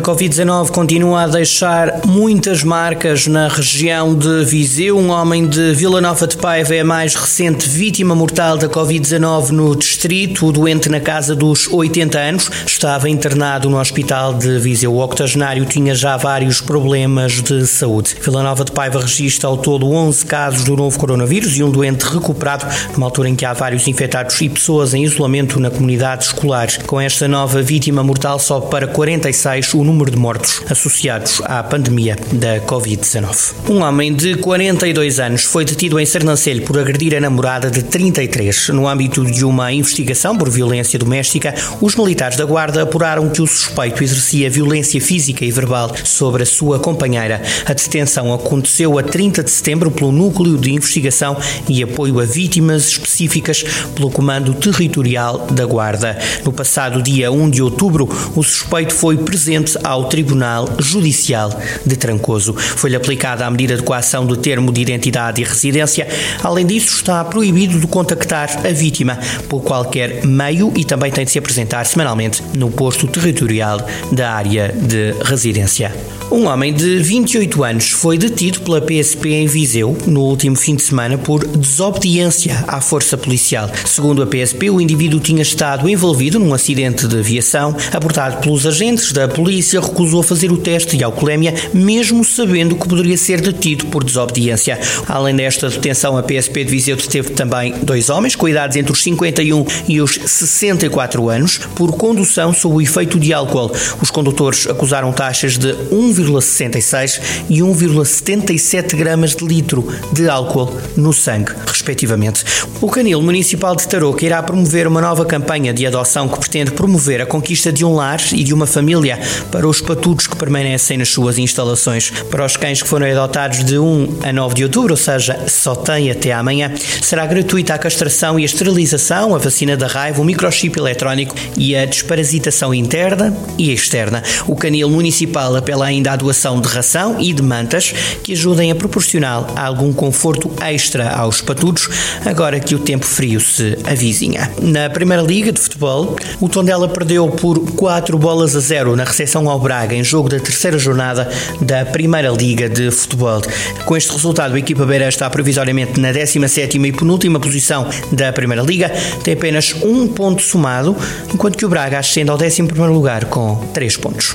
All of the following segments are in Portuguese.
A Covid-19 continua a deixar muitas marcas na região de Viseu. Um homem de Vila Nova de Paiva é a mais recente vítima mortal da Covid-19 no distrito. O doente na casa dos 80 anos estava internado no hospital de Viseu. O octogenário tinha já vários problemas de saúde. Vila Nova de Paiva registra ao todo 11 casos do novo coronavírus e um doente recuperado numa altura em que há vários infectados e pessoas em isolamento na comunidade escolar. Com esta nova vítima mortal sobe para 46 o número de mortos associados à pandemia da Covid-19. Um homem de 42 anos foi detido em Sernancelho por agredir a namorada de 33. No âmbito de uma investigação por violência doméstica, os militares da Guarda apuraram que o suspeito exercia violência física e verbal sobre a sua companheira. A detenção aconteceu a 30 de setembro pelo Núcleo de Investigação e Apoio a Vítimas Específicas pelo Comando Territorial da Guarda. No passado dia 1 de outubro, o suspeito foi presente ao Tribunal Judicial de Trancoso. Foi-lhe aplicada a medida de coação do termo de identidade e residência. Além disso, está proibido de contactar a vítima por qualquer meio e também tem de se apresentar semanalmente no posto territorial da área de residência. Um homem de 28 anos foi detido pela PSP em Viseu no último fim de semana por desobediência à força policial. Segundo a PSP, o indivíduo tinha estado envolvido num acidente de aviação abordado pelos agentes da polícia, recusou fazer o teste de alcoolemia, mesmo sabendo que poderia ser detido por desobediência. Além desta detenção, a PSP de Viseu deteve também dois homens com idades entre os 51 e os 64 anos por condução sob o efeito de álcool. Os condutores acusaram taxas de 1, 1,66 e 1,77 gramas de litro de álcool no sangue, respectivamente. O Canil Municipal de Tarouca irá promover uma nova campanha de adoção que pretende promover a conquista de um lar e de uma família para os patudos que permanecem nas suas instalações. Para os cães que foram adotados de 1 a 9 de outubro, ou seja, só tem até amanhã, será gratuita a castração e a esterilização, a vacina da raiva, o microchip eletrónico e a desparasitação interna e externa. O Canil Municipal apela ainda à doação de ração e de mantas que ajudem a proporcionar algum conforto extra aos patudos, agora que o tempo frio se avizinha. Na Primeira Liga de Futebol, o Tondela perdeu por 4 bolas a 0 na recepção ao Braga em jogo da terceira jornada da Primeira Liga de Futebol. Com este resultado, a equipa beira está provisoriamente na 17ª e penúltima posição da Primeira Liga, tem apenas um ponto somado, enquanto que o Braga ascende ao 11º lugar com 3 pontos.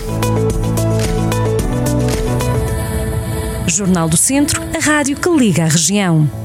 Jornal do Centro, a rádio que liga a região.